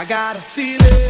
I got a feeling.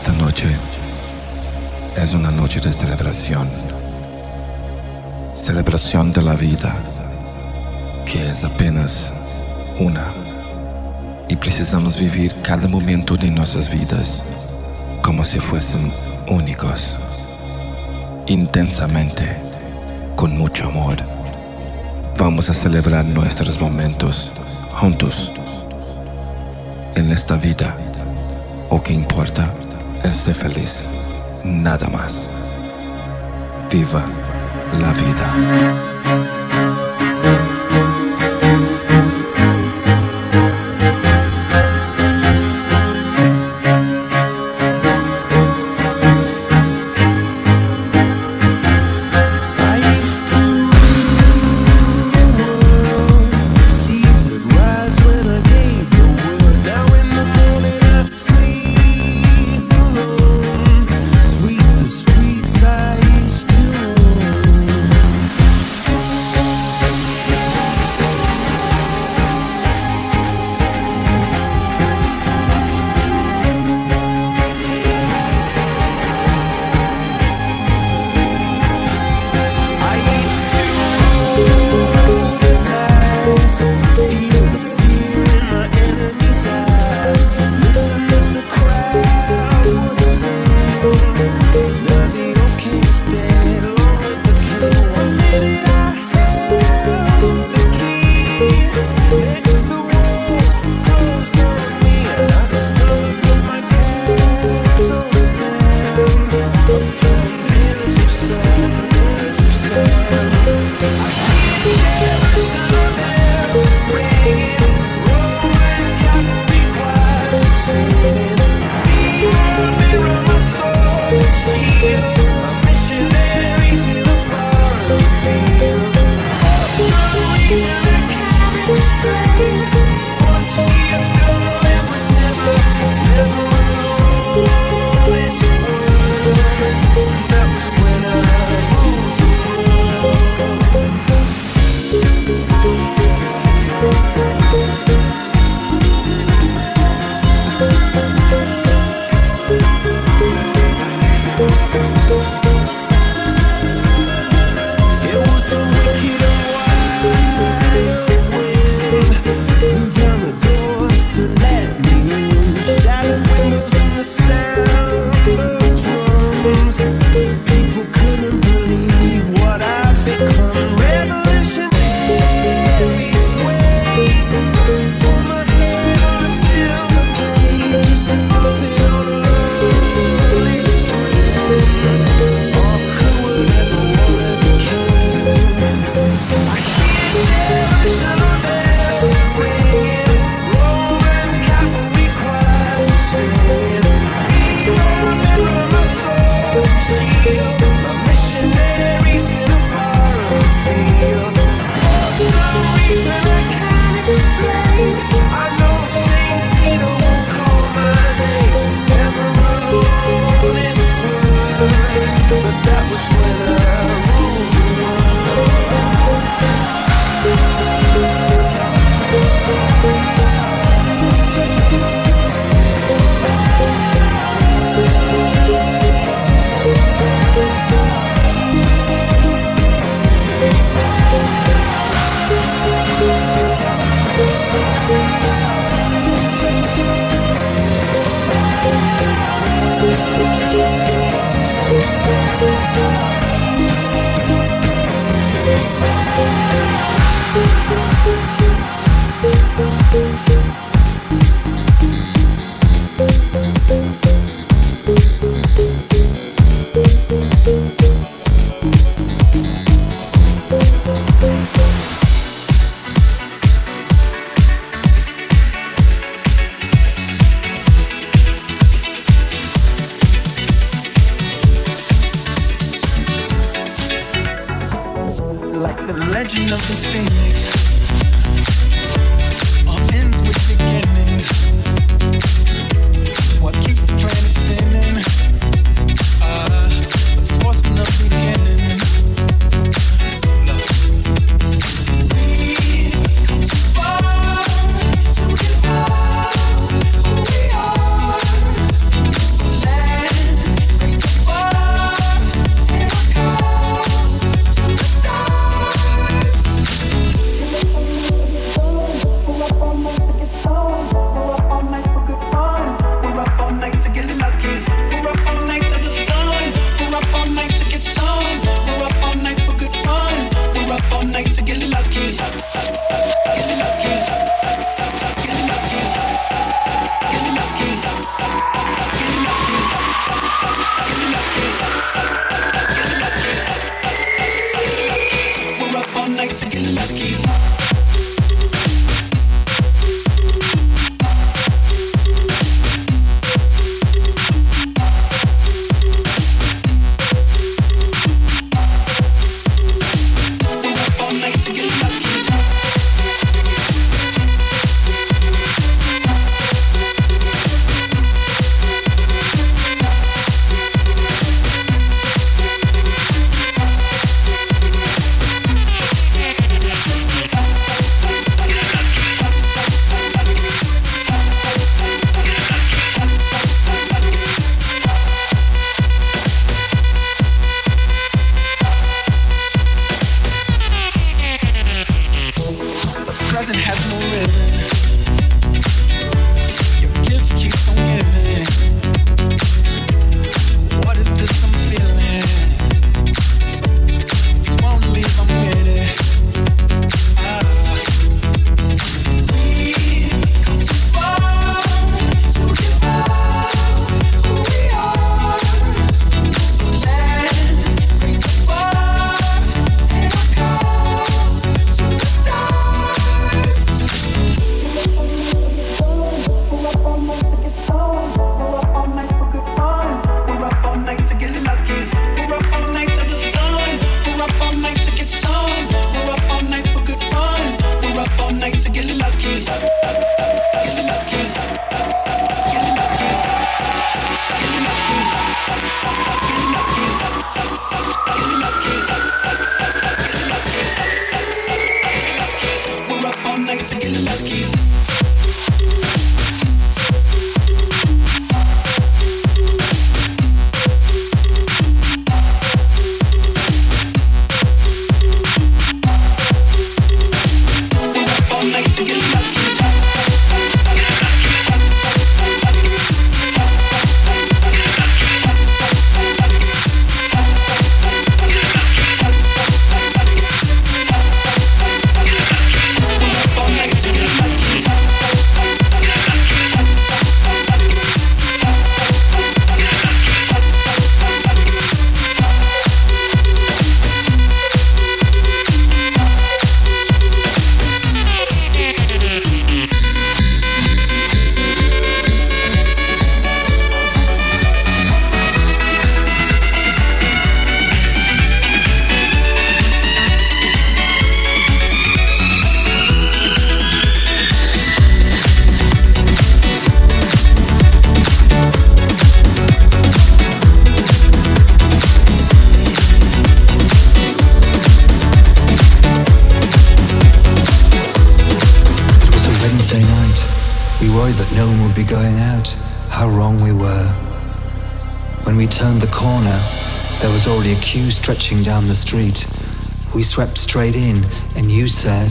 Esta noche es una noche de celebración. Celebración de la vida, que es apenas una. Y precisamos vivir cada momento de nuestras vidas como si fuesen únicos. Intensamente, con mucho amor. Vamos a celebrar nuestros momentos juntos en esta vida. ¿O qué importa? es ser feliz, nada más. Viva la vida. say to get lucky. marching down the street. We swept straight in, and you said,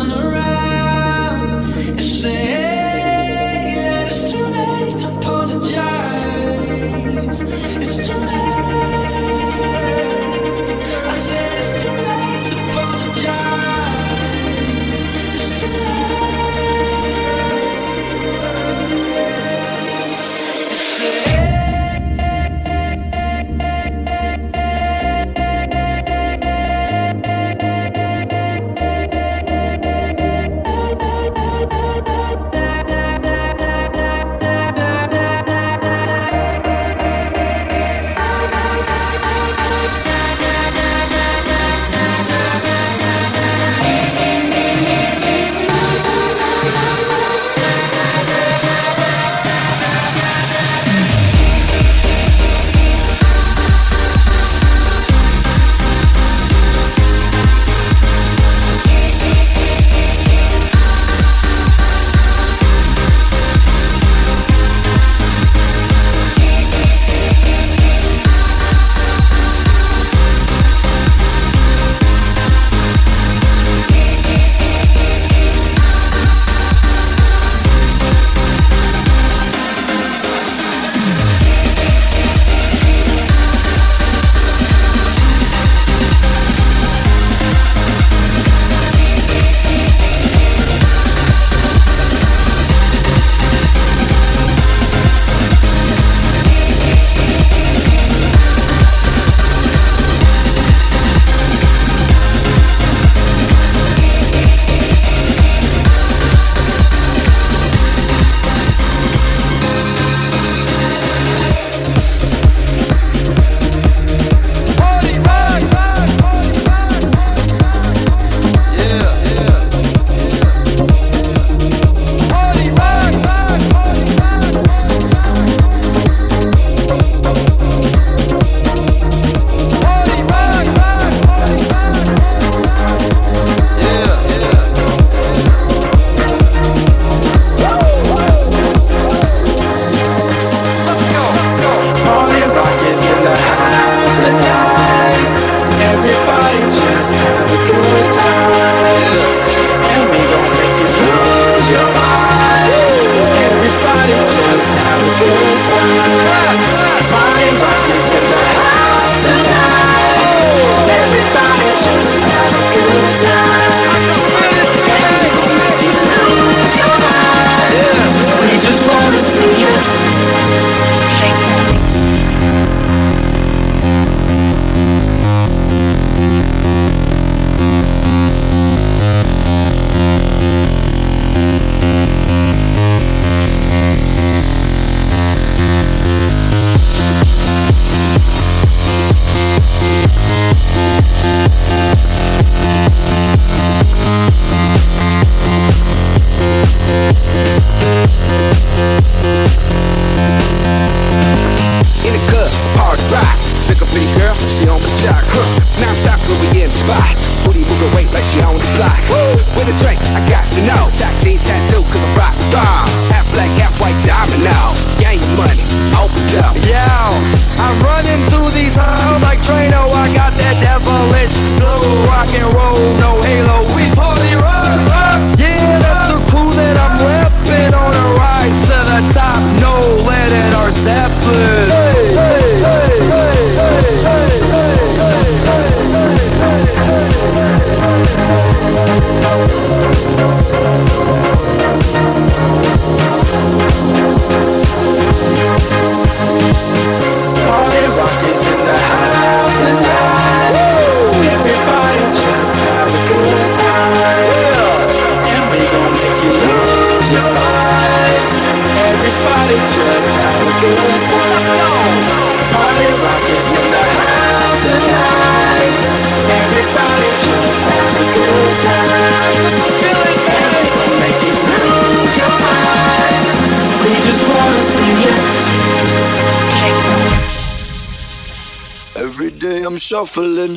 shuffling.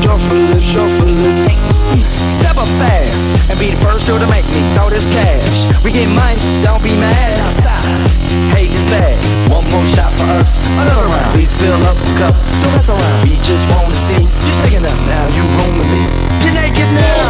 Shuffling, shuffling. Step up fast and be the first girl to make me throw this cash. We get money, don't be mad. Now stop, hate is bad. One more shot for us. Another round. Please fill up the cup. Don't mess around. We just wanna see you shaking up. Now you home with me. You're naked now.